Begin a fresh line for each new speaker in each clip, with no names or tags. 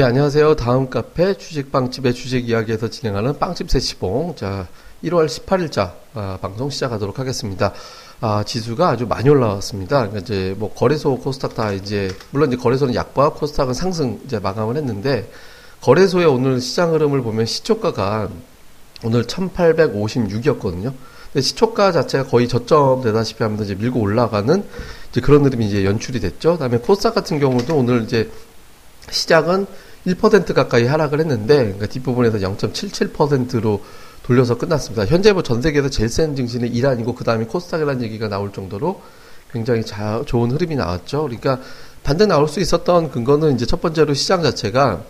예, 안녕하세요. 다음 카페 주식빵집의 주식 이야기에서 진행하는 빵집 세시봉. 자, 1월 18일자 아, 방송 시작하도록 하겠습니다. 아, 지수가 아주 많이 올라왔습니다. 그러니까 이제 뭐 거래소 코스닥 다 이제, 물론 이제 거래소는 약보와 코스닥은 상승 이제 마감을 했는데, 거래소의 오늘 시장 흐름을 보면 시초가가 오늘 1856이었거든요. 근데 시초가 자체가 거의 저점 되다시피 하면서 이제 밀고 올라가는 이제 그런 흐름이 이제 연출이 됐죠. 그다음에 코스닥 같은 경우도 오늘 이제 시작은 1% 가까이 하락을 했는데 그러니까 뒷부분에서 0.77%로 돌려서 끝났습니다. 현재 뭐 전 세계에서 제일 센 증시는 이란이고 그 다음에 코스닥이라는 얘기가 나올 정도로 굉장히 자, 좋은 흐름이 나왔죠. 그러니까 반등 나올 수 있었던 근거는 이제 첫 번째로 시장 자체가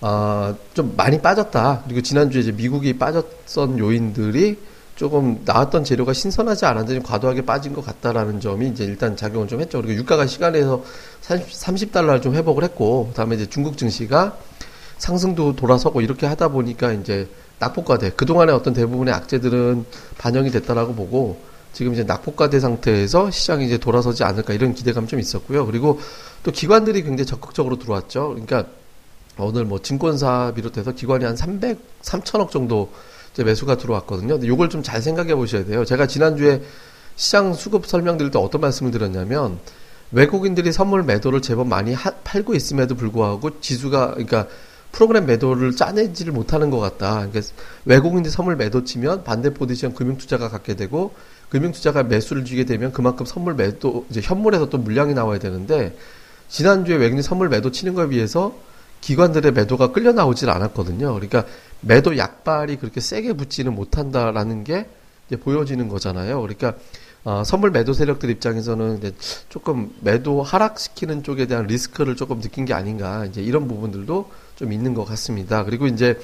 어, 좀 많이 빠졌다. 그리고 지난주에 이제 미국이 빠졌던 요인들이 조금 나왔던 재료가 신선하지 않았는데 좀 과도하게 빠진 것 같다라는 점이 이제 일단 작용을 좀 했죠. 그리고 유가가 시간에서 30, 달러를 좀 회복을 했고, 그다음에 이제 중국 증시가 상승도 돌아서고 이렇게 하다 보니까 이제 낙폭과대 그동안의 어떤 대부분의 악재들은 반영이 됐다라고 보고 지금 이제 낙폭과대 상태에서 시장이 이제 돌아서지 않을까 이런 기대감 좀 있었고요. 그리고 또 기관들이 굉장히 적극적으로 들어왔죠. 그러니까 오늘 뭐 증권사 비롯해서 기관이 한 300, 3천억 정도 이제 매수가 들어왔거든요. 근데 요걸 좀 잘 생각해 보셔야 돼요. 제가 지난주에 시장 수급 설명드릴 때 어떤 말씀을 드렸냐면 외국인들이 선물 매도를 제법 많이 하, 팔고 있음에도 불구하고 지수가 그러니까 프로그램 매도를 짜내지를 못하는 것 같다. 그러니까 외국인들 선물 매도 치면 반대 포지션 금융투자가 갖게 되고 금융투자가 매수를 주게 되면 그만큼 선물 매도 이제 현물에서 또 물량이 나와야 되는데 지난주에 외국인 선물 매도 치는 거에 비해서 기관들의 매도가 끌려 나오질 않았거든요. 그러니까 매도 약발이 그렇게 세게 붙지는 못한다라는 게 보여지는 거잖아요. 그러니까 어, 선물 매도 세력들 입장에서는 이제 조금 매도 하락시키는 쪽에 대한 리스크를 조금 느낀 게 아닌가 이제 이런 부분들도 좀 있는 것 같습니다. 그리고 이제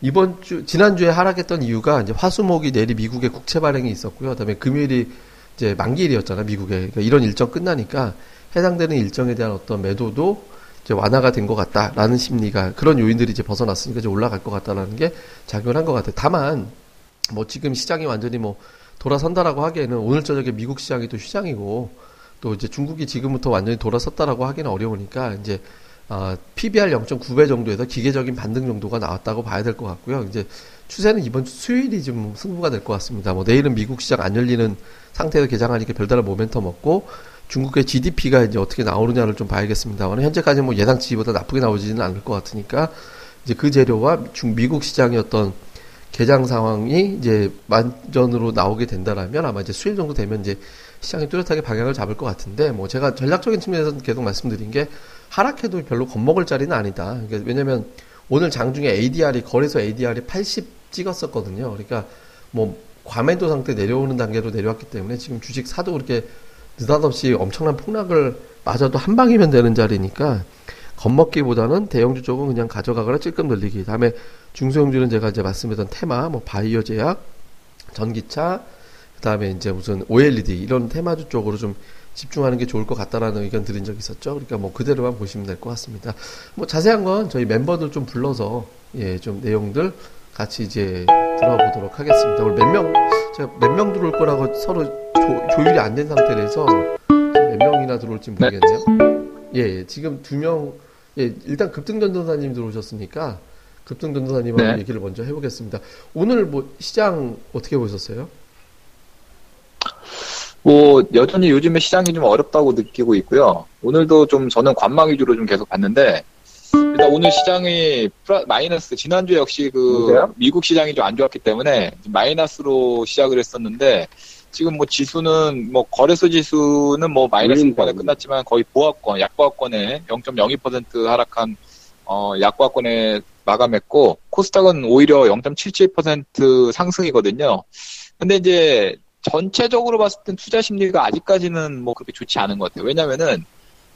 이번 주 지난주에 하락했던 이유가 이제 화수목이 내리 미국의 국채 발행이 있었고요. 그다음에 금요일이 이제 만기일이었잖아요, 미국에. 그러니까 이런 일정 끝나니까 해당되는 일정에 대한 어떤 매도도 이제 완화가 된 것 같다라는 심리가 그런 요인들이 이제 벗어났으니까 이제 올라갈 것 같다라는 게 작용을 한것 같아요. 다만 뭐 지금 시장이 완전히 뭐 돌아선다라고 하기에는 오늘 저녁에 미국 시장이 또 휴장이고 또 이제 중국이 지금부터 완전히 돌아섰다라고 하기는 어려우니까 이제 어, PBR 0.9배 정도에서 기계적인 반등 정도가 나왔다고 봐야 될 것 같고요. 이제 추세는 이번 주 수요일이 좀 승부가 될 것 같습니다. 뭐 내일은 미국 시장 안 열리는 상태에서 개장하니까 별다른 모멘텀 없고 중국의 GDP가 이제 어떻게 나오느냐를 좀 봐야겠습니다만 현재까지 뭐 예상치보다 나쁘게 나오지는 않을 것 같으니까 이제 그 재료와 중 미국 시장의 어떤 개장 상황이 이제 만전으로 나오게 된다라면 아마 이제 수일 정도 되면 이제 시장이 뚜렷하게 방향을 잡을 것 같은데 뭐 제가 전략적인 측면에서 계속 말씀드린 게 하락해도 별로 겁먹을 자리는 아니다. 그러니까 왜냐면 오늘 장중에 ADR이 거래소 ADR이 80 찍었었거든요. 그러니까 뭐 과매도 상태 내려오는 단계로 내려왔기 때문에 지금 주식 사도 그렇게 느닷없이 엄청난 폭락을 맞아도 한 방이면 되는 자리니까 겁먹기보다는 대형주 쪽은 그냥 가져가거나 찔끔 늘리기. 다음에 중소형주는 제가 이제 말씀드렸던 테마, 뭐 바이오 제약, 전기차, 그다음에 이제 무슨 OLED 이런 테마주 쪽으로 좀 집중하는 게 좋을 것 같다라는 의견 드린 적 있었죠. 그러니까 뭐 그대로만 보시면 될 것 같습니다. 뭐 자세한 건 저희 멤버들 좀 불러서 예, 좀 내용들 같이 이제 들어보도록 하겠습니다. 오늘 몇 명, 제가 몇 명 들어올 거라고 서로 조, 조율이 안 된 상태라서 몇 명이나 들어올지 모르겠네요. 네. 예, 지금 두 명, 예, 일단 급등전도사님 들어오셨으니까 급등전도사님하고 네. 얘기를 먼저 해보겠습니다. 오늘 뭐 시장 어떻게 보셨어요?
뭐 여전히 요즘에 시장이 좀 어렵다고 느끼고 있고요. 오늘도 좀 저는 관망 위주로 좀 계속 봤는데 일단 오늘 시장이 마이너스 지난주 역시 그? 미국 시장이 좀 안 좋았기 때문에 마이너스로 시작을 했었는데 지금 뭐 지수는 뭐 거래소 지수는 뭐 마이너스까지 끝났지만 거의 보합권 약보합권에 0.02% 하락한 어 약보합권에 마감했고 코스닥은 오히려 0.77% 상승이거든요. 근데 이제 전체적으로 봤을 땐 투자 심리가 아직까지는 뭐 그렇게 좋지 않은 것 같아요. 왜냐면은,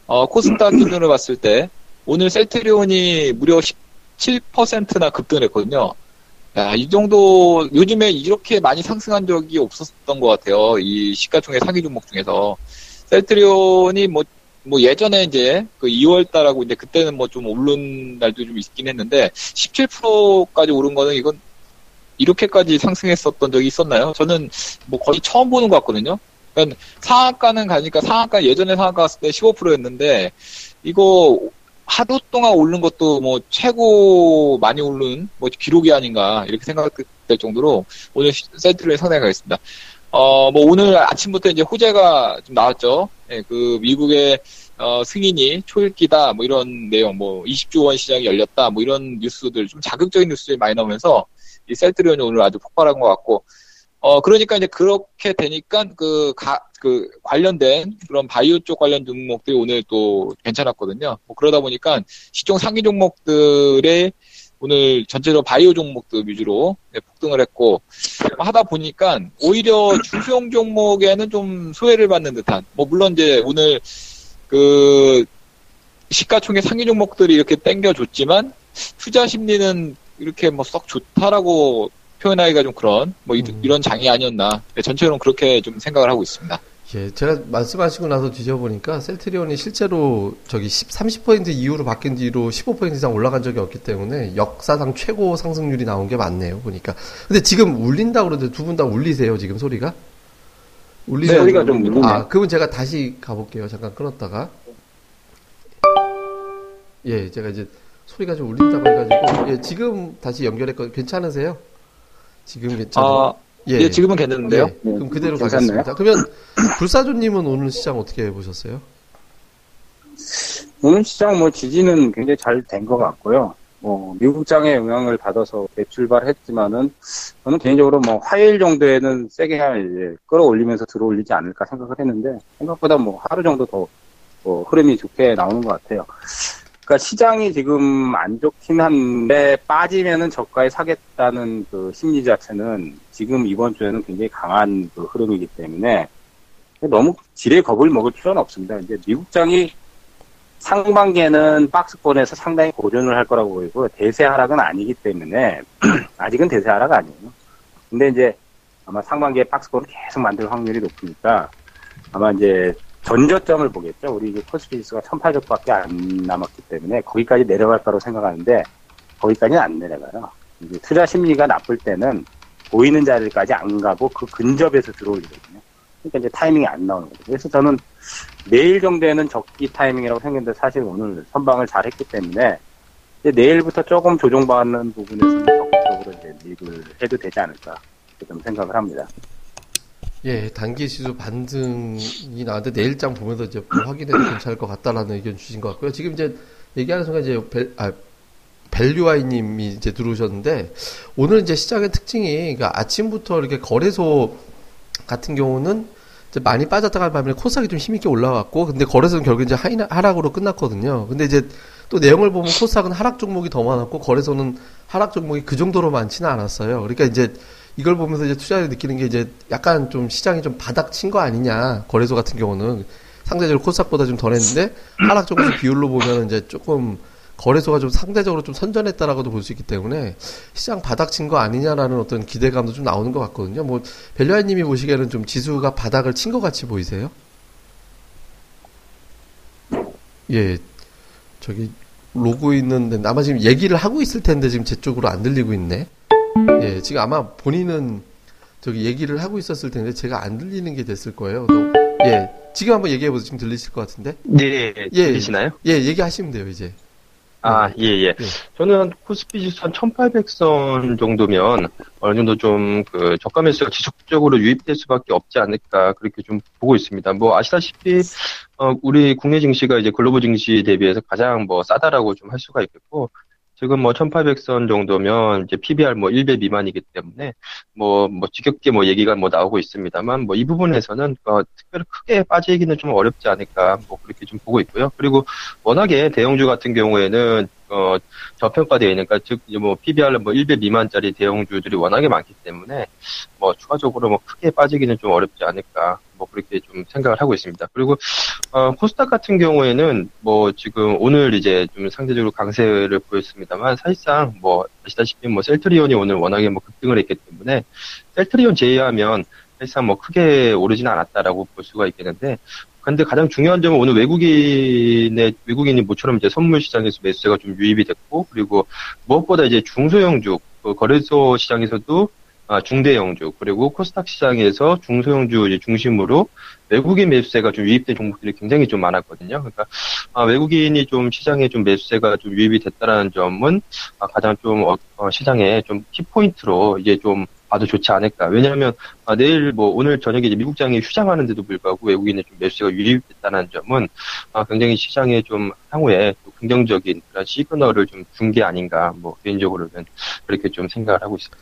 어, 코스닥 기준으로 봤을 때, 오늘 셀트리온이 무려 17%나 급등을 했거든요. 야, 이 정도, 요즘에 이렇게 많이 상승한 적이 없었던 것 같아요. 이 시가총액 상위 종목 중에서. 셀트리온이 뭐, 뭐 예전에 이제 그 2월 달하고 이제 그때는 뭐 좀 오른 날도 좀 있긴 했는데 17%까지 오른 거는 이건 이렇게까지 상승했었던 적이 있었나요? 저는 뭐 거의 처음 보는 것 같거든요. 그러니까 상한가는 가니까 상한가 예전에 상한가 갔을 때 15%였는데 이거 하루 동안 오른 것도 뭐 최고 많이 오른 뭐 기록이 아닌가 이렇게 생각될 정도로 오늘 센트를 상당히 가겠습니다. 어, 뭐 오늘 아침부터 이제 호재가 좀 나왔죠. 예, 그 미국의 어, 승인이 초읽기다 뭐 이런 내용 뭐 20조 원 시장이 열렸다 뭐 이런 뉴스들 좀 자극적인 뉴스들이 많이 나오면서 이 셀트리온이 오늘 아주 폭발한 것 같고 어 그러니까 이제 그렇게 되니까 그, 가, 그 관련된 그런 바이오 쪽 관련 종목들이 오늘 또 괜찮았거든요. 뭐 그러다 보니까 시종 상위 종목들의 오늘 전체적으로 바이오 종목들 위주로 네, 폭등을 했고 하다 보니까 오히려 중소형 종목에는 좀 소외를 받는 듯한 뭐 물론 이제 오늘 그 시가총액 상위 종목들이 이렇게 땡겨줬지만 투자 심리는 이렇게 뭐 썩 좋다라고 표현하기가 좀 그런 뭐 음. 이런 장이 아니었나 네, 전체적으로 그렇게 좀 생각을 하고 있습니다.
예, 제가 말씀하시고 나서 뒤져보니까 셀트리온이 실제로 저기 10, 30% 이후로 바뀐 뒤로 15% 이상 올라간 적이 없기 때문에 역사상 최고 상승률이 나온 게 맞네요, 보니까. 근데 지금 울린다 그러는데 두 분 다 울리세요, 지금 소리가?
울리세요? 네, 소리가 좀 울리네.
아, 그러면 제가 다시 가볼게요. 잠깐 끊었다가. 예, 제가 이제 소리가 좀 울린다고 해가지고, 예, 지금 다시 연결했거든요. 괜찮으세요? 지금 괜찮아요?
아... 예, 예 지금은 괜찮은데요.
예, 그럼 그대로 괜찮네요. 가겠습니다. 그러면 불사조님은 오늘 시장 어떻게 보셨어요?
오늘 시장 뭐 지지는 굉장히 잘 된 것 같고요. 뭐 미국장의 영향을 받아서 대출발했지만은 저는 개인적으로 뭐 화요일 정도에는 세게 이제 끌어올리면서 들어올리지 않을까 생각을 했는데 생각보다 뭐 하루 정도 더 뭐 흐름이 좋게 나오는 것 같아요. 그러니까 시장이 지금 안 좋긴 한데 빠지면은 저가에 사겠다는 그 심리 자체는 지금 이번 주에는 굉장히 강한 그 흐름이기 때문에 너무 지레 겁을 먹을 필요는 없습니다. 이제 미국장이 상반기에는 박스권에서 상당히 고전을 할 거라고 보이고 대세 하락은 아니기 때문에 아직은 대세 하락 아니에요. 근데 이제 아마 상반기에 박스권을 계속 만들 확률이 높으니까 아마 이제 전저점을 보겠죠. 우리 이제 코스피 지수가 1800밖에 안 남았기 때문에 거기까지 내려갈 거라고 생각하는데 거기까지는 안 내려가요. 이제 투자 심리가 나쁠 때는 보이는 자리까지 안 가고 그 근접에서 들어올리거든요. 그러니까 이제 타이밍이 안 나오는 거죠. 그래서 저는 내일 정도에는 적기 타이밍이라고 생각했는데 사실 오늘 선방을 잘 했기 때문에 내일부터 조금 조정받는 부분에서는 적극적으로 이제 리을 해도 되지 않을까 좀 생각을 합니다.
예, 단기 지수 반등이 나왔는데 내일장 보면서 이제 확인해도 괜찮을 것 같다라는 의견 주신 것 같고요. 지금 이제 얘기하는 순간 이제 벨, 아, 밸류아이님이 이제 들어오셨는데 오늘 이제 시장의 특징이 그러니까 아침부터 이렇게 거래소 같은 경우는 이제 많이 빠졌다가 반면에 코스닥이 좀 힘있게 올라왔고 근데 거래소는 결국 이제 하락으로 끝났거든요. 근데 이제 또 내용을 보면 코스닥은 하락 종목이 더 많았고 거래소는 하락 종목이 그 정도로 많지는 않았어요. 그러니까 이제 이걸 보면서 이제 투자를 느끼는 게 이제 약간 좀 시장이 좀 바닥 친 거 아니냐. 거래소 같은 경우는 상대적으로 코스닥보다 좀 덜했는데 하락 종목 비율로 보면 이제 조금 거래소가 좀 상대적으로 좀 선전했다라고도 볼 수 있기 때문에 시장 바닥 친 거 아니냐라는 어떤 기대감도 좀 나오는 것 같거든요. 뭐 벨류아님이 보시기에는 좀 지수가 바닥을 친 것 같이 보이세요? 예, 저기 로고 있는데 아마 지금 얘기를 하고 있을 텐데 지금 제 쪽으로 안 들리고 있네. 예, 지금 아마 본인은 저기 얘기를 하고 있었을 텐데 제가 안 들리는 게 됐을 거예요. 너, 예, 지금 한번 얘기해 보세요. 지금 들리실 것 같은데?
네, 예, 들리시나요?
예, 얘기하시면 돼요 이제.
아, 예, 예. 예. 저는 코스피 지수 한 1800선 정도면 어느 정도 좀 그 저가 매수가 지속적으로 유입될 수밖에 없지 않을까 그렇게 좀 보고 있습니다. 뭐 아시다시피 어, 우리 국내 증시가 이제 글로벌 증시 대비해서 가장 뭐 싸다라고 좀 할 수가 있겠고 지금 뭐 1800선 정도면 이제 PBR 뭐 1배 미만이기 때문에 뭐, 뭐 지겹게 뭐 얘기가 뭐 나오고 있습니다만 뭐 이 부분에서는 어, 특별히 크게 빠지기는 좀 어렵지 않을까 뭐 그렇게 좀 보고 있고요. 그리고 워낙에 대형주 같은 경우에는 어, 저평가되어 있는, 그러니까 즉, 뭐, PBR 뭐 1배 미만짜리 대형주들이 워낙에 많기 때문에, 뭐, 추가적으로 뭐 크게 빠지기는 좀 어렵지 않을까, 뭐, 그렇게 좀 생각을 하고 있습니다. 그리고, 어, 코스닥 같은 경우에는, 뭐, 지금 오늘 이제 좀 상대적으로 강세를 보였습니다만, 사실상 뭐, 아시다시피 뭐, 셀트리온이 오늘 워낙에 뭐 급등을 했기 때문에, 셀트리온 제외하면, 사실상 뭐 크게 오르지는 않았다라고 볼 수가 있겠는데, 근데 가장 중요한 점은 오늘 외국인의 외국인이 모처럼 이제 선물 시장에서 매수세가 좀 유입이 됐고 그리고 무엇보다 이제 중소형주 그 거래소 시장에서도 아, 중대형주 그리고 코스닥 시장에서 중소형주 중심으로 외국인 매수세가 좀 유입된 종목들이 굉장히 좀 많았거든요. 그러니까 아, 외국인이 좀 시장에 좀 매수세가 좀 유입이 됐다라는 점은 아, 가장 좀 어, 어, 시장에 좀 키포인트로 이제 좀 봐도 좋지 않을까. 왜냐하면 아, 내일 뭐 오늘 저녁에 이제 미국 장이 휴장하는데도 불구하고 외국인의 좀 매수세가 유입됐다는 점은 아, 굉장히 시장에 좀 향후에 또 긍정적인 그런 시그널을 좀 준 게 아닌가. 뭐 개인적으로는 그렇게 좀 생각을 하고 있습니다.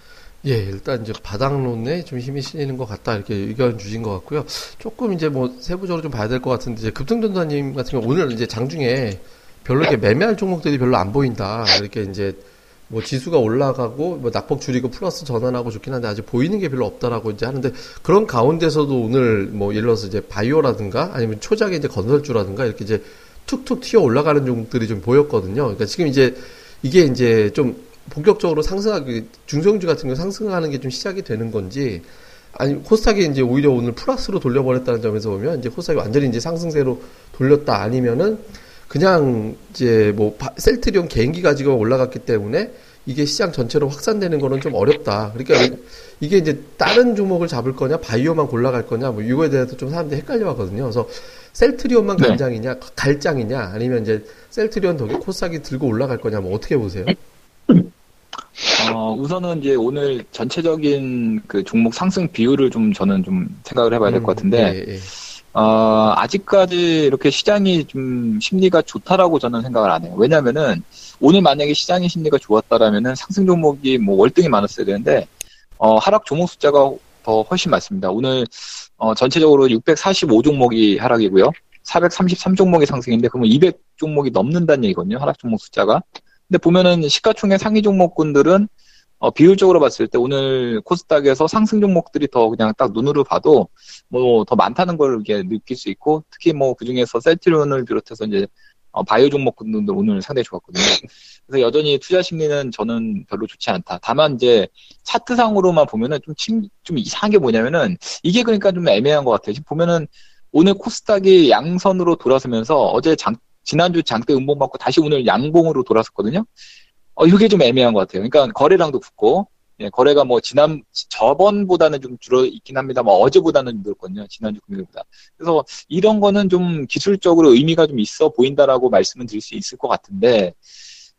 예, 일단 이제 바닥론에 좀 힘이 실리는 것 같다 이렇게 의견 주신 것 같고요. 조금 이제 뭐 세부적으로 좀 봐야 될 것 같은데 이제 급등전사님 같은 경우 오늘 이제 장중에 별로 이렇게 매매할 종목들이 별로 안 보인다 이렇게 이제 뭐 지수가 올라가고 뭐 낙폭 줄이고 플러스 전환하고 좋긴 한데 아직 보이는 게 별로 없다라고 이제 하는데 그런 가운데서도 오늘 뭐 예를 들어서 이제 바이오라든가 아니면 초작의 이제 건설주라든가 이렇게 이제 툭툭 튀어 올라가는 종목들이 좀 보였거든요. 그러니까 지금 이제 이게 이제 좀 본격적으로 상승하기 중성주 같은 경우 상승하는 게 좀 시작이 되는 건지 아니 코스닥이 이제 오히려 오늘 플러스로 돌려버렸다는 점에서 보면 이제 코스닥이 완전히 이제 상승세로 돌렸다 아니면은 그냥 이제 뭐 셀트리온 개인기 가지고 올라갔기 때문에 이게 시장 전체로 확산되는 거는 좀 어렵다. 그러니까 이게 이제 다른 종목을 잡을 거냐, 바이오만 골라갈 거냐, 뭐 이거에 대해서 좀 사람들이 헷갈려 하거든요. 그래서 셀트리온만 네. 간장이냐, 갈장이냐, 아니면 이제 셀트리온 덕에 코스닥이 들고 올라갈 거냐, 뭐 어떻게 보세요?
어, 우선은 이제 오늘 전체적인 그 종목 상승 비율을 좀 저는 좀 생각을 해봐야 될것 음, 같은데, 음, 예, 예. 어, 아직까지 이렇게 시장이 좀 심리가 좋다라고 저는 생각을 안 해요. 왜냐면은 오늘 만약에 시장의 심리가 좋았다라면은 상승 종목이 뭐 월등히 많았어야 되는데, 어, 하락 종목 숫자가 더 훨씬 많습니다. 오늘, 어, 전체적으로 645 종목이 하락이고요. 433 종목이 상승인데, 그러면 200 종목이 넘는다는 얘기거든요. 하락 종목 숫자가. 근데 보면은 시가총액 상위 종목군들은 어, 비율적으로 봤을 때 오늘 코스닥에서 상승 종목들이 더 그냥 딱 눈으로 봐도 뭐 더 많다는 걸 이렇게 느낄 수 있고 특히 뭐 그 중에서 셀트리온을 비롯해서 이제 어, 바이오 종목군들 오늘 상당히 좋았거든요. 그래서 여전히 투자 심리는 저는 별로 좋지 않다. 다만 이제 차트상으로만 보면은 좀, 침, 좀 이상한 게 뭐냐면은 이게 그러니까 좀 애매한 것 같아요. 지금 보면은 오늘 코스닥이 양선으로 돌아서면서 어제 장, 지난주 장대 음봉 받고 다시 오늘 양봉으로 돌아섰거든요. 어, 이게 좀 애매한 것 같아요. 그러니까 거래량도 붙고, 예, 거래가 뭐 지난, 저번보다는 좀 줄어 있긴 합니다. 뭐 어제보다는 늘었거든요. 지난주 금요일보다. 그래서 이런 거는 좀 기술적으로 의미가 좀 있어 보인다라고 말씀을 드릴 수 있을 것 같은데,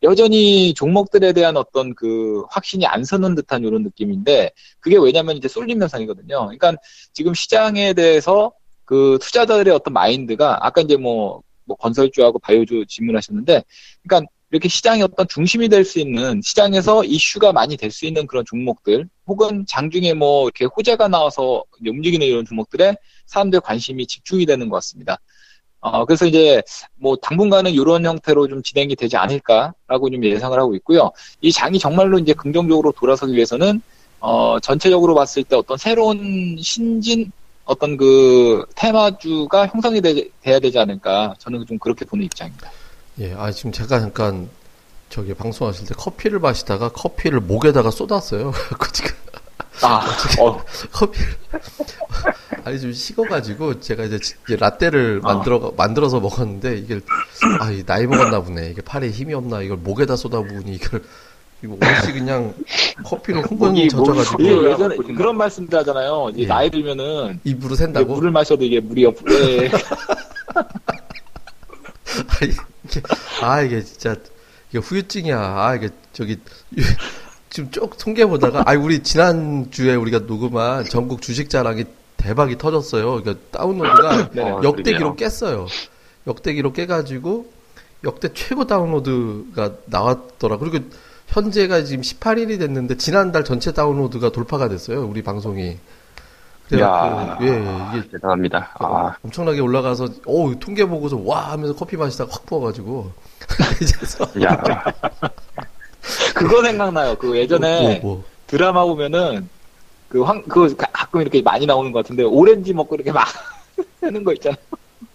여전히 종목들에 대한 어떤 그 확신이 안 서는 듯한 이런 느낌인데, 그게 왜냐면 이제 쏠림 현상이거든요. 그러니까 지금 시장에 대해서 그 투자자들의 어떤 마인드가 아까 이제 뭐 뭐 건설주하고 바이오주 질문하셨는데, 그러니까 이렇게 시장의 어떤 중심이 될 수 있는 시장에서 이슈가 많이 될 수 있는 그런 종목들 혹은 장중에 뭐 이렇게 호재가 나와서 움직이는 이런 종목들에 사람들의 관심이 집중이 되는 것 같습니다. 어, 그래서 이제 뭐 당분간은 이런 형태로 좀 진행이 되지 않을까라고 좀 예상을 하고 있고요. 이 장이 정말로 이제 긍정적으로 돌아서기 위해서는 어, 전체적으로 봤을 때 어떤 새로운 신진 어떤 그 테마주가 형성이 되, 돼야 되지 않을까 저는 좀 그렇게 보는 입장입니다.
예, 아 지금 제가 잠깐 저기 방송하실 때 커피를 마시다가 커피를 목에다가 쏟았어요. 그 지금 아, 어. 커피 아니 좀 식어가지고 제가 이제, 이제 라떼를 아. 만들어 만들어서 먹었는데 이게 아 나이 먹었나 보네. 이게 팔에 힘이 없나 이걸 목에다 쏟아부으니 이걸 이거 옷이 그냥 커피로 흥분 젖어가지고.
예전에 그런 말씀들 하잖아요. 이제 예. 나이 들면은
입으로 샌다고.
물을 마셔도 이게 물이 없. 예.
아 이게 진짜 이게 후유증이야. 아 이게 저기 지금 쭉 통계 보다가 아 우리 지난 주에 우리가 녹음한 전국 주식 자랑이 대박이 터졌어요. 그러니까 다운로드가 네, 역대기로 깼어요. 역대기로 깨가지고 역대 최고 다운로드가 나왔더라. 그리고 현재가 지금 18일이 됐는데 지난달 전체 다운로드가 돌파가 됐어요. 우리 방송이.
야, 예, 이게 대단합니다. 아.
엄청나게 올라가서 오 통계 보고서 와 하면서 커피 마시다가 확 부어가지고 이제서 야
그거 생각나요. 그 예전에 뭐, 뭐, 뭐. 드라마 보면은 그 황, 그 가끔 이렇게 많이 나오는 것 같은데 오렌지 먹고 이렇게 막 하는 거 있잖아요.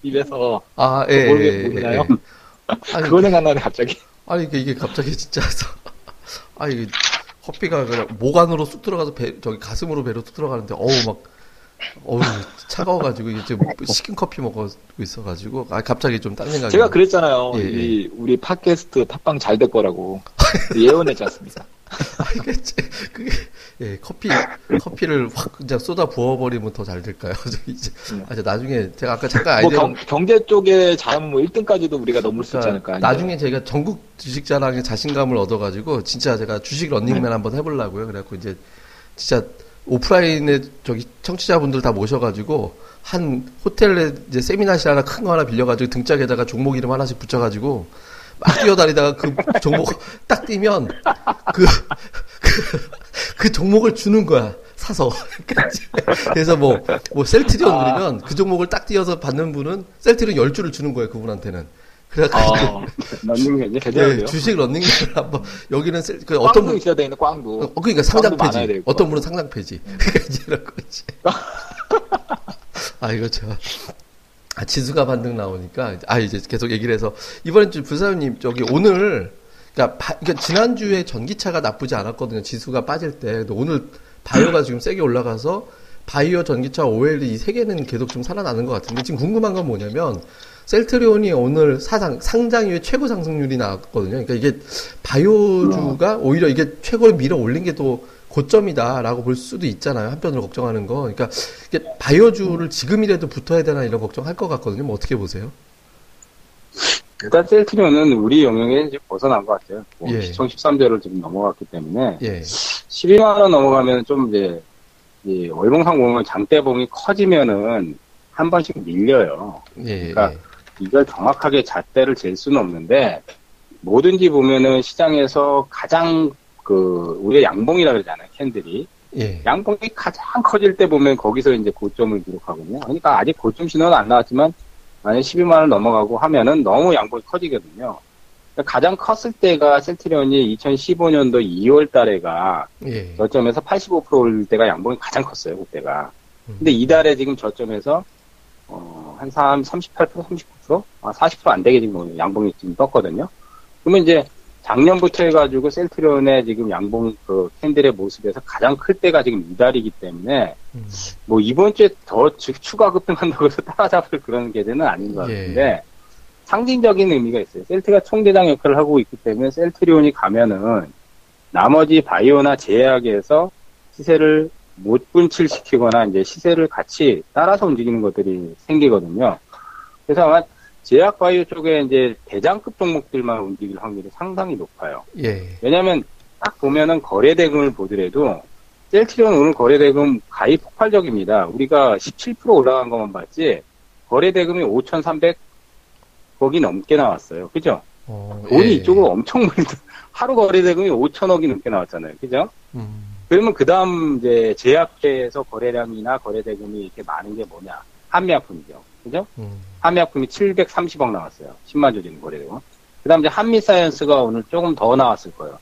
입에서
아, 예, 모르겠, 모르나요? 예,
예. 아니, 그거 생각나네 갑자기.
아니 이게, 이게 갑자기 진짜 아 이게 커피가 그냥 목 안으로 쑥 들어가서 배 저기 가슴으로 배로 쑥 들어가는데 어우 막 어우 차가워가지고 이제 식은 커피 먹고 있어가지고 아 갑자기 좀 딴 생각이
제가 그랬잖아요 예, 이 예. 우리 팟캐스트 탑방 잘될 거라고 예언했지 않습니까?
아, 이게, 그게, 예, 커피, 커피를 확 그냥 쏟아 부어버리면 더 잘 될까요? 이제,
네.
아, 저 나중에 제가 아까 잠깐
뭐
아이디어.
경, 제 쪽에 잘하면 뭐 1등까지도 우리가 넘을 수 있지 않을까.
나중에 제가 전국 주식 자랑에 자신감을 얻어가지고 진짜 제가 주식 런닝맨
네.
한번 해보려고요. 그래갖고 이제 진짜 오프라인에 저기 청취자분들 다 모셔가지고 한 호텔에 이제 세미나실 하나 큰 거 하나 빌려가지고 등짝에다가 종목 이름 하나씩 붙여가지고 막 뛰어다니다가 그 종목 딱 뛰면 그, 그, 그 종목을 주는 거야. 사서. 그래서 뭐, 뭐 셀트리온
아.
그러면 그 종목을 딱 뛰어서 받는 분은 셀트리온 10주를 주는 거예요. 그분한테는. 그래가지고
어,
런닝맨이
네. 주식 런닝맨 한번 여기는 셀, 그
어떤
분분
있어야 되는 꽝도.
어, 그러니까 상장.
되고.
어떤 분은 상장 폐지. 그러니까 이제 이런 거지. 아 이거 제가 아 지수가 반등 나오니까 아 이제 계속 얘기를 해서 이번에 좀 부사님 저기 오늘 그러니까, 바- 그러니까 지난주에 전기차가 나쁘지 않았거든요. 지수가 빠질 때. 근데 오늘 바이오가 지금 세게 올라가서 바이오 전기차 OLED 이 세 개는 계속 좀 살아나는 것 같은데 지금 궁금한 건 뭐냐면 셀트리온이 오늘 사상 상장 이후에 최고 상승률이 나왔거든요. 그러니까 이게 바이오주가 오히려 이게 최고로 밀어 올린 게 또 고점이다라고 볼 수도 있잖아요. 한편으로 걱정하는 거. 그러니까 이게 바이오주를 지금이라도 붙어야 되나 이런 걱정할 것 같거든요. 뭐 어떻게 보세요?
일단 셀트리온은 우리 영역에 이제 벗어난 것 같아요. 뭐
예.
시총 13조를 지금 넘어갔기 때문에
예.
12만 원 넘어가면 좀 이제 이 월봉상공을 장대봉이 커지면은 한 번씩 밀려요.
예.
그러니까 이걸 정확하게 잣대를 잴 수는 없는데 뭐든지 보면은 시장에서 가장 그 우리가 양봉이라 그러잖아요 캔들이
예.
양봉이 가장 커질 때 보면 거기서 이제 고점을 기록하거든요. 그러니까 아직 고점 신호는 안 나왔지만 만약 12만 원 넘어가고 하면은 너무 양봉이 커지거든요. 그러니까 가장 컸을 때가 셀트리온이 2015년도 2월 달에가
예.
저점에서 85%올 때가 양봉이 가장 컸어요, 그때가.
음.
근데 이달에 지금 저점에서, 어, 한 3, 38%, 39%? 아, 40%안 되게 지금 양봉이 지금 떴거든요. 그러면 이제 작년부터 해가지고 셀트리온의 지금 양봉 그 캔들의 모습에서 가장 클 때가 지금 이달이기 때문에
음.
뭐 이번 주에 더 주- 추가 급등한다고 해서 따라잡을 그런 계제는 아닌 것
예.
같은데 상징적인 의미가 있어요. 셀트가 총대장 역할을 하고 있기 때문에 셀트리온이 가면은 나머지 바이오나 제약에서 시세를 못 분칠시키거나 이제 시세를 같이 따라서 움직이는 것들이 생기거든요. 그래서 아마 제약 바이오 쪽에 이제 대장급 종목들만 움직일 확률이 상당히 높아요.
예.
왜냐하면 딱 보면은 거래 대금을 보더라도 셀트리온 오늘 거래 대금 가히 폭발적입니다. 우리가 17% 올라간 것만 봤지 거래 대금이 5,300억이 넘게 나왔어요. 그죠?
어,
돈이
예.
이쪽으로 엄청 많이 들- 하루 거래 대금이 5천억이 넘게 나왔잖아요. 그죠?
음.
그러면 그 다음 이제 제약회에서 거래량이나 거래 대금이 이렇게 많은 게 뭐냐? 한미약품이죠. 그죠?
음.
한미약품이 730억 나왔어요. 10만 조진 거래되고. 그 다음 이제 한미사이언스가 오늘 조금 더 나왔을 거예요.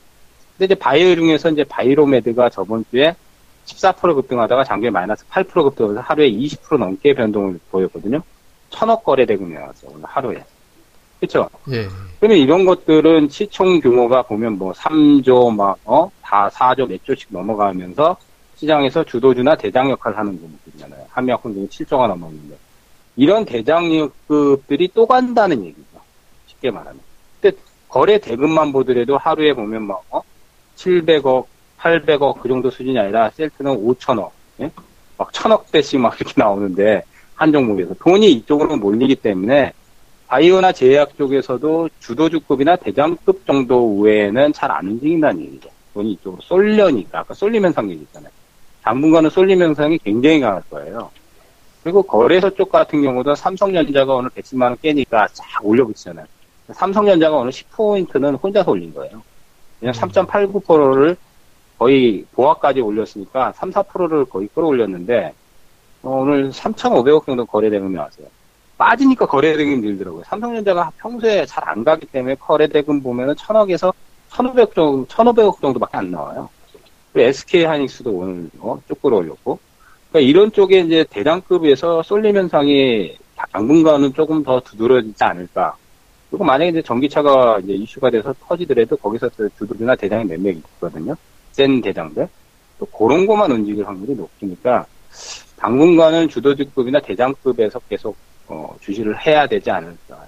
근데 이제 바이오 중에서 이제 바이로메드가 저번 주에 14% 급등하다가 장기에 마이너스 8% 급등해서 하루에 20% 넘게 변동을 보였거든요. 천억 거래 대금이 나왔어요. 오늘 하루에. 그쵸?
예.
그러면 이런 것들은 시총 규모가 보면 뭐 3조 막, 어? 다 4조 몇 조씩 넘어가면서 시장에서 주도주나 대장 역할을 하는 종목들이잖아요. 한미약품 중에 7조가 넘었는데. 이런 대장급들이 또 간다는 얘기죠. 쉽게 말하면. 근데 거래 대금만 보더라도 하루에 보면 막, 어? 700억, 800억 그 정도 수준이 아니라 셀트는 5천억, 예? 막 천억대씩 막 이렇게 나오는데, 한 종목에서. 돈이 이쪽으로 몰리기 때문에 바이오나 제약 쪽에서도 주도주급이나 대장급 정도 외에는 잘 안 움직인다는 얘기죠. 돈이 이쪽으로 쏠려니까. 아까 쏠림 현상 얘기했잖아요. 당분간은 쏠림 현상이 굉장히 강할 거예요. 그리고 거래소 쪽 같은 경우도 삼성전자가 오늘 110만 원 깨니까 쫙 올려붙이잖아요. 삼성전자가 오늘 10포인트는 혼자서 올린 거예요. 그냥 3.89%를 거의 보합까지 올렸으니까 3, 4%를 거의 끌어올렸는데 어, 오늘 3,500억 정도 거래대금이 나왔어요. 빠지니까 거래대금이 늘더라고요. 삼성전자가 평소에 잘 안 가기 때문에 거래대금 보면은 1,000억에서 1,500억 정도, 1,500억 정도밖에 안 나와요. SK 하이닉스도 오늘 어, 쭉 끌어올렸고. 그러니까 이런 쪽에 이제 대량급에서 쏠림 현상이 당분간은 조금 더 두드러지지 않을까. 그리고 만약에 이제 전기차가 이제 이슈가 돼서 터지더라도 거기서 또 주도주나 대장이 몇 명 있거든요. 센 대장들. 또 그런 것만 움직일 확률이 높으니까 당분간은 주도주급이나 대장급에서 계속 어, 주시를 해야 되지 않을까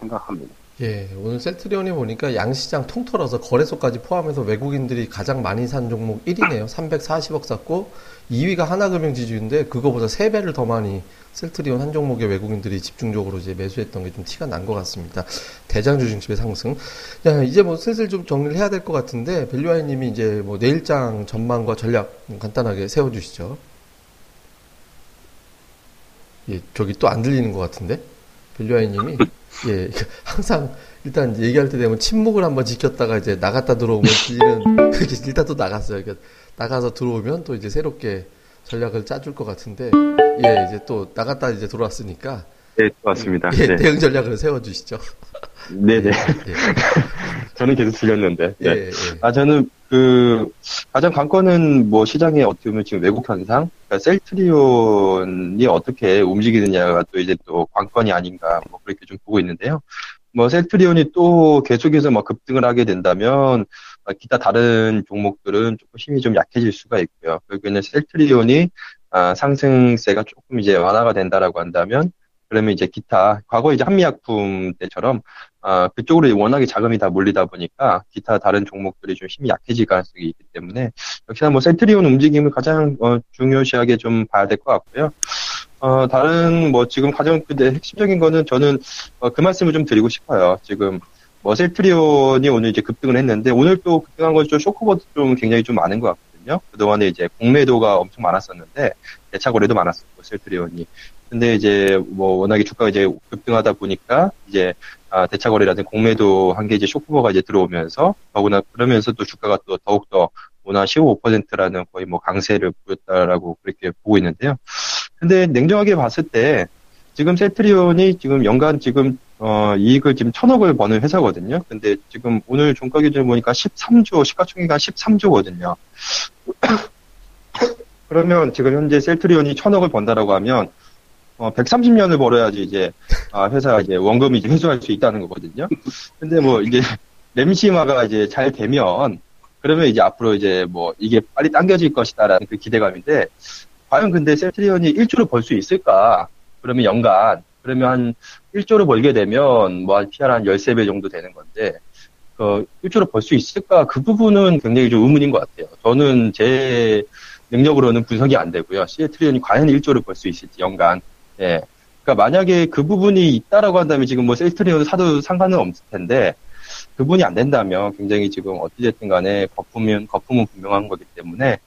생각합니다.
예, 오늘 셀트리온이 보니까 양시장 통틀어서 거래소까지 포함해서 외국인들이 가장 많이 산 종목 1위네요. 340억 샀고 2위가 하나금융지주인데 그거보다 3배를 더 많이 셀트리온 한 종목에 외국인들이 집중적으로 이제 매수했던 게 좀 티가 난 것 같습니다. 대장주 중심의 상승. 자, 이제 뭐 슬슬 좀 정리를 해야 될 것 같은데 벨류아이 님이 이제 뭐 내일장 전망과 전략 간단하게 세워주시죠. 예, 저기 또 안 들리는 것 같은데? 벨류아이 님이 예, 항상 일단 얘기할 때 되면 침묵을 한번 지켰다가 이제 나갔다 들어오면 들리는 일단 또 나갔어요. 그러니까 나가서 들어오면 또 이제 새롭게 전략을 짜줄 것 같은데 예, 이제 또 나갔다 이제 들어왔으니까
네, 맞습니다.
예,
네.
대응 전략을 세워주시죠.
네네.
예,
저는 계속 들렸는데.
예,
네.
예,
아, 저는 그, 가장 관건은 뭐 시장에 어떻게 보면 지금 외국 현상, 그러니까 셀트리온이 어떻게 움직이느냐가 또 이제 또 관건이 아닌가, 뭐 그렇게 좀 보고 있는데요. 뭐 셀트리온이 또 계속해서 뭐 급등을 하게 된다면, 아, 기타 다른 종목들은 조금 힘이 좀 약해질 수가 있고요. 결국에는 셀트리온이 아, 상승세가 조금 이제 완화가 된다라고 한다면, 그러면 이제 기타, 과거 이제 한미약품 때처럼 아, 그쪽으로 워낙에 자금이 다 몰리다 보니까 기타 다른 종목들이 좀 힘이 약해질 가능성이 있기 때문에 역시나 뭐 센트리온 움직임을 가장 어, 중요시하게 좀 봐야 될 것 같고요. 어, 다른 뭐 지금 가장 근데 핵심적인 거는 저는 어, 그 말씀을 좀 드리고 싶어요. 지금 뭐 셀트리온이 오늘 이제 급등을 했는데 오늘 또 급등한 건 좀 쇼크버드 좀 굉장히 좀 많은 것 같 거든요. 그동안에 이제 공매도가 엄청 많았었는데 대차 거래도 많았었고 셀트리온이 근데 이제 뭐 워낙에 주가가 이제 급등하다 보니까 이제 아, 대차 거래라든지 공매도 한 게 이제 쇼크버가 이제 들어오면서 더구나 그러면서 또 주가가 또 더욱더 원화 15%라는 거의 뭐 강세를 보였다라고 그렇게 보고 있는데요. 근데 냉정하게 봤을 때 지금 세트리온이 지금 연간 지금 어 이익을 지금 천억을 버는 회사거든요. 근데 지금 오늘 종가 기준을 보니까 13조 시가총액이 한 13조거든요. 그러면 지금 현재 셀트리온이 천억을 번다라고 하면 어, 130년을 벌어야지 이제, 아, 회사가 이제 원금이 이제 회수할 수 있다는 거거든요. 근데 뭐 이제, 램시마가 이제 잘 되면, 그러면 이제 앞으로 이제 뭐 이게 빨리 당겨질 것이다라는 그 기대감인데, 과연 근데 셀트리온이 1조를 벌 수 있을까? 그러면 연간, 그러면 한 1조를 벌게 되면 뭐 한 PR 한 13배 정도 되는 건데, 그 1조를 벌 수 있을까? 그 부분은 굉장히 좀 의문인 것 같아요. 저는 제 능력으로는 분석이 안 되고요. 셀트리온이 과연 1조를 벌 수 있을지, 연간. 예. 그러니까 만약에 그 부분이 있다라고 한다면 지금 뭐 셀트리온 사도 상관은 없을 텐데 그분이 안 된다면 굉장히 지금 어찌됐든 간에 거품은 거품은 분명한 거기 때문에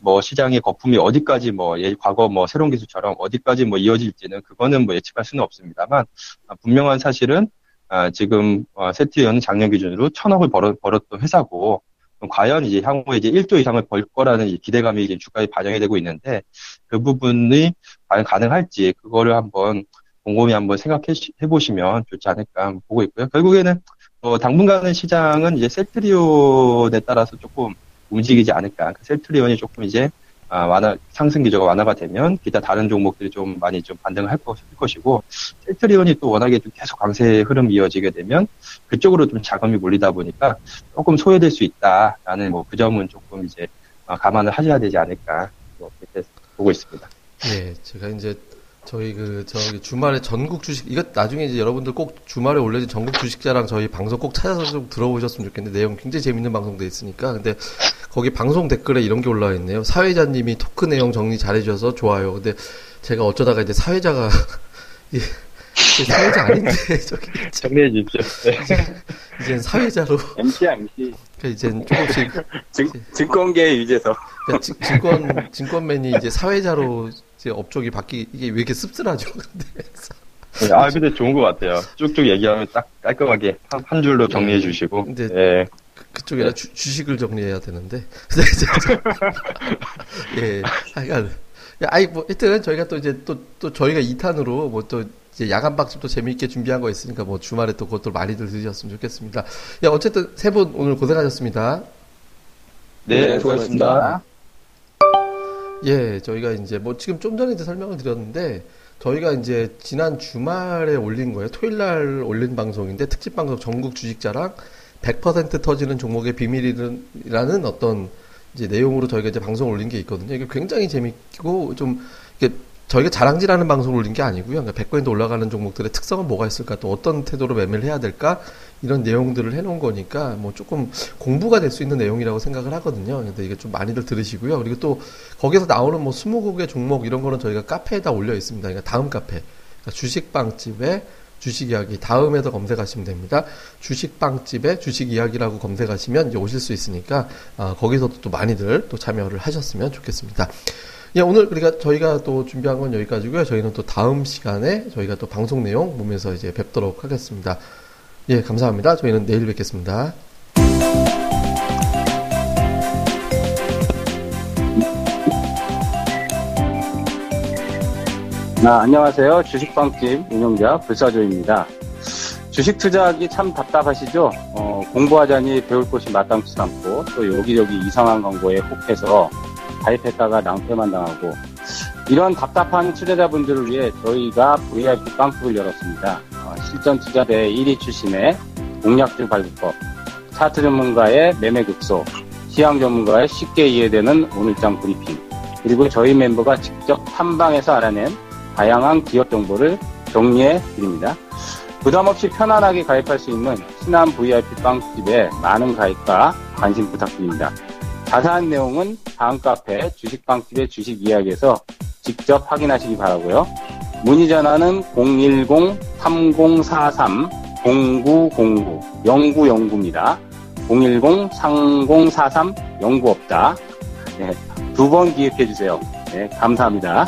뭐 시장의 거품이 어디까지 뭐 예, 과거 뭐 새로운 기술처럼 어디까지 뭐 이어질지는 그거는 뭐 예측할 수는 없습니다만 아, 분명한 사실은 아, 지금 어, 세트리온은 작년 기준으로 천억을 벌었, 벌었던 회사고 과연 이제 향후에 이제 1조 이상을 벌 거라는 기대감이 이제 주가에 반영이 되고 있는데 그 부분이 과연 가능할지 그거를 한번 곰곰이 한번 생각해 보시면 좋지 않을까 보고 있고요. 결국에는 어, 당분간은 시장은 이제 셀트리온에 따라서 조금 움직이지 않을까. 그 셀트리온이 조금 이제 아, 완화 상승 기조가 완화가 되면 기타 다른 종목들이 좀 많이 좀 반등을 할 것이고 셀트리온이 또 워낙에 좀 계속 강세 흐름 이어지게 되면 그쪽으로 좀 자금이 몰리다 보니까 조금 소외될 수 있다라는 뭐 그 점은 조금 이제 감안을 하셔야 되지 않을까 뭐 그렇게 보고 있습니다.
예, 제가 이제 저희 그 저기 주말에 전국 주식 이거 나중에 이제 여러분들 꼭 주말에 올려진 전국 주식자랑 저희 방송 꼭 찾아서 좀 들어보셨으면 좋겠는데 내용 굉장히 재밌는 방송돼 있으니까 근데 거기 방송 댓글에 이런 게 올라와 있네요. 사회자님이 토크 내용 정리 잘해주셔서 좋아요. 근데 제가 어쩌다가 이제 사회자가 예, 사회자 아닌데 저기
정리해 주십시오. 네.
이제 사회자로
MC야 MC.
그러니까 이제 조금씩
증, 증권계 유재석.
그러니까 증- 증권 증권맨이 이제 사회자로 이제 업종이 바뀌 이게 왜 이렇게 씁쓸하죠? 근데
아 근데 좋은 것 같아요. 쭉쭉 얘기하면 딱 깔끔하게 한, 한 줄로 정리해 주시고.
근데
예.
그쪽에다 주, 주식을 정리해야 되는데. 저- 예, 하여간, 야, 아이, 뭐, 하여튼 저희가 또 이제 또, 또 저희가 2탄으로 뭐 또 이제 야간 박집도 재미있게 준비한 거 있으니까 뭐 주말에 또 그것도 많이들 들으셨으면 좋겠습니다. 야, 어쨌든 세 분 오늘 고생하셨습니다.
네, 수고하셨습니다.
예, 저희가 이제 뭐 지금 좀 전에 이제 설명을 드렸는데 저희가 이제 지난 주말에 올린 거예요. 토요일 날 올린 방송인데 특집 방송 전국 주식자랑 100% 터지는 종목의 비밀이라는 어떤 이제 내용으로 저희가 이제 방송 올린 게 있거든요. 이게 굉장히 재밌고 좀 이게 저희가 자랑질하는 방송을 올린 게 아니고요. 그러니까 백코인도 올라가는 종목들의 특성은 뭐가 있을까, 또 어떤 태도로 매매를 해야 될까, 이런 내용들을 해놓은 거니까 뭐 조금 공부가 될 수 있는 내용이라고 생각을 하거든요. 근데 이게 좀 많이들 들으시고요. 그리고 또 거기서 나오는 뭐 스무 곡의 종목 이런 거는 저희가 카페에다 올려 있습니다. 그러니까 다음 카페, 그러니까 주식빵집에 주식 이야기 다음에도 검색하시면 됩니다. 주식빵집에 주식 이야기라고 검색하시면 오실 수 있으니까 아, 거기서도 또 많이들 또 참여를 하셨으면 좋겠습니다. 예, 오늘 그러니까 저희가 또 준비한 건 여기까지고요. 저희는 또 다음 시간에 저희가 또 방송 내용 보면서 이제 뵙도록 하겠습니다. 예, 감사합니다. 저희는 내일 뵙겠습니다.
아, 안녕하세요. 주식방집 운영자 불사조입니다. 주식 투자하기 참 답답하시죠? 어, 공부하자니 배울 곳이 마땅치 않고 또 여기저기 이상한 광고에 혹해서 가입했다가 낭패만 당하고 이런 답답한 투자자분들을 위해 저희가 VIP 빵집을 열었습니다. 어, 실전 투자대 1위 출신의 공략주 발급법, 차트 전문가의 매매 극소, 시황 전문가의 쉽게 이해되는 오늘장 브리핑, 그리고 저희 멤버가 직접 탐방해서 알아낸 다양한 기업 정보를 정리해 드립니다. 부담 없이 편안하게 가입할 수 있는 신한 VIP 빵집에 많은 가입과 관심 부탁드립니다. 자세한 내용은 다음 카페 주식빵집의 주식 이야기에서 직접 확인하시기 바라고요. 문의 전화는 010-3043-0909 0909입니다. 010-3043-09없다. 네, 두번 기획해 주세요. 네, 감사합니다.